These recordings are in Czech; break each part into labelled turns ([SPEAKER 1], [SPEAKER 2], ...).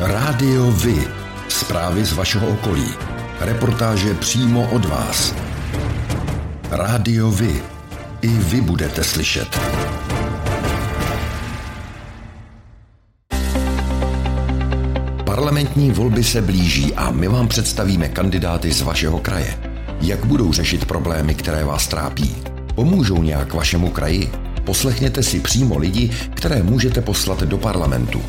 [SPEAKER 1] Rádio Vy. Zprávy z vašeho okolí. Reportáže přímo od vás. Rádio Vy. I vy budete slyšet. Parlamentní volby se blíží a my vám představíme kandidáty z vašeho kraje. Jak budou řešit problémy, které vás trápí? Pomůžou nějak vašemu kraji? Poslechněte si přímo lidi, které můžete poslat do parlamentu.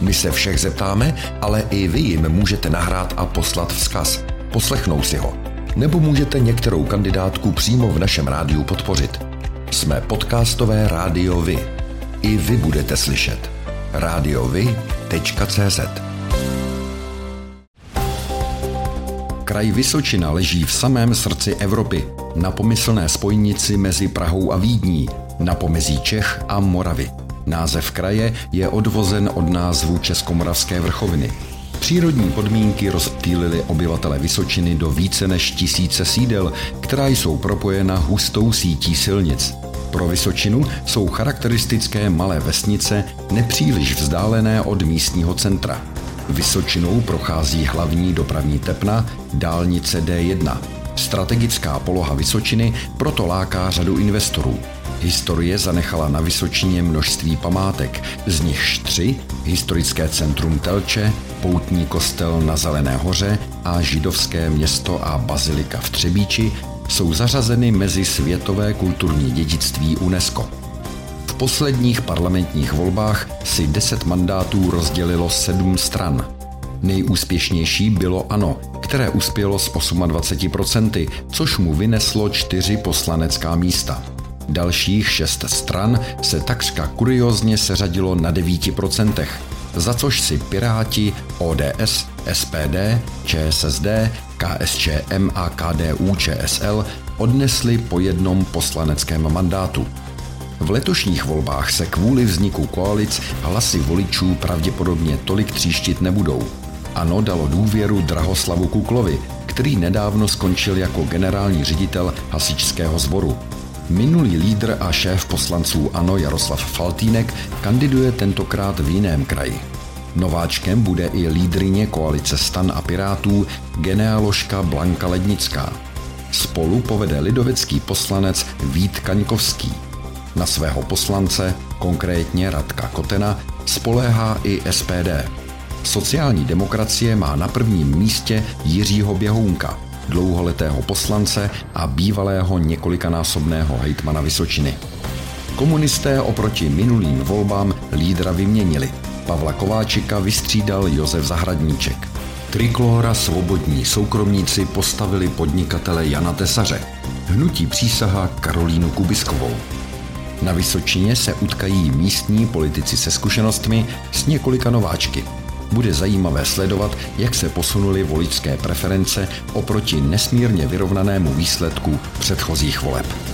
[SPEAKER 1] My se všech zeptáme, ale i vy jim můžete nahrát a poslat vzkaz. Poslechnou si ho. Nebo můžete některou kandidátku přímo v našem rádiu podpořit. Jsme podcastové rádio Vy. I vy budete slyšet. radiovy.cz Kraj Vysočina leží v samém srdci Evropy, na pomyslné spojnici mezi Prahou a Vídní, na pomezí Čech a Moravy. Název kraje je odvozen od názvu Českomoravské vrchoviny. Přírodní podmínky rozptýlily obyvatele Vysočiny do více než tisíce sídel, která jsou propojena hustou sítí silnic. Pro Vysočinu jsou charakteristické malé vesnice nepříliš vzdálené od místního centra. Vysočinou prochází hlavní dopravní tepna, dálnice D1. Strategická poloha Vysočiny proto láká řadu investorů. Historie zanechala na Vysočině množství památek, z nichž tři, historické centrum Telče, poutní kostel na Zelené hoře a židovské město a bazilika v Třebíči, jsou zařazeny mezi světové kulturní dědictví UNESCO. V posledních parlamentních volbách si 10 mandátů rozdělilo sedm stran. Nejúspěšnější bylo ANO, které uspělo s 28%, což mu vyneslo čtyři poslanecká místa. Dalších šest stran se takřka kuriozně seřadilo na 9%, za což si Piráti, ODS, SPD, ČSSD, KSČM a KDU ČSL odnesli po jednom poslaneckém mandátu. V letošních volbách se kvůli vzniku koalic hlasy voličů pravděpodobně tolik tříštit nebudou. Ano dalo důvěru Drahoslavu Kuklovi, který nedávno skončil jako generální ředitel hasičského sboru. Minulý lídr a šéf poslanců ANO Jaroslav Faltýnek kandiduje tentokrát v jiném kraji. Nováčkem bude i lídrině koalice Stan a Pirátů genealožka Blanka Lednická. Spolu povede lidovecký poslanec Vít Kaňkovský. Na svého poslance, konkrétně Radka Kotena, spoléhá i SPD. Sociální demokracie má na prvním místě Jiřího Běhounka, dlouholetého poslance a bývalého několikanásobného hejtmana Vysočiny. Komunisté oproti minulým volbám lídra vyměnili. Pavla Kováčika vystřídal Josef Zahradníček. Triklóra svobodní soukromníci postavili podnikatele Jana Tesaře. Hnutí přísaha Karolínu Kubiskovou. Na Vysočině se utkají místní politici se zkušenostmi s několika nováčky – bude zajímavé sledovat, jak se posunuly voličské preference oproti nesmírně vyrovnanému výsledku předchozích voleb.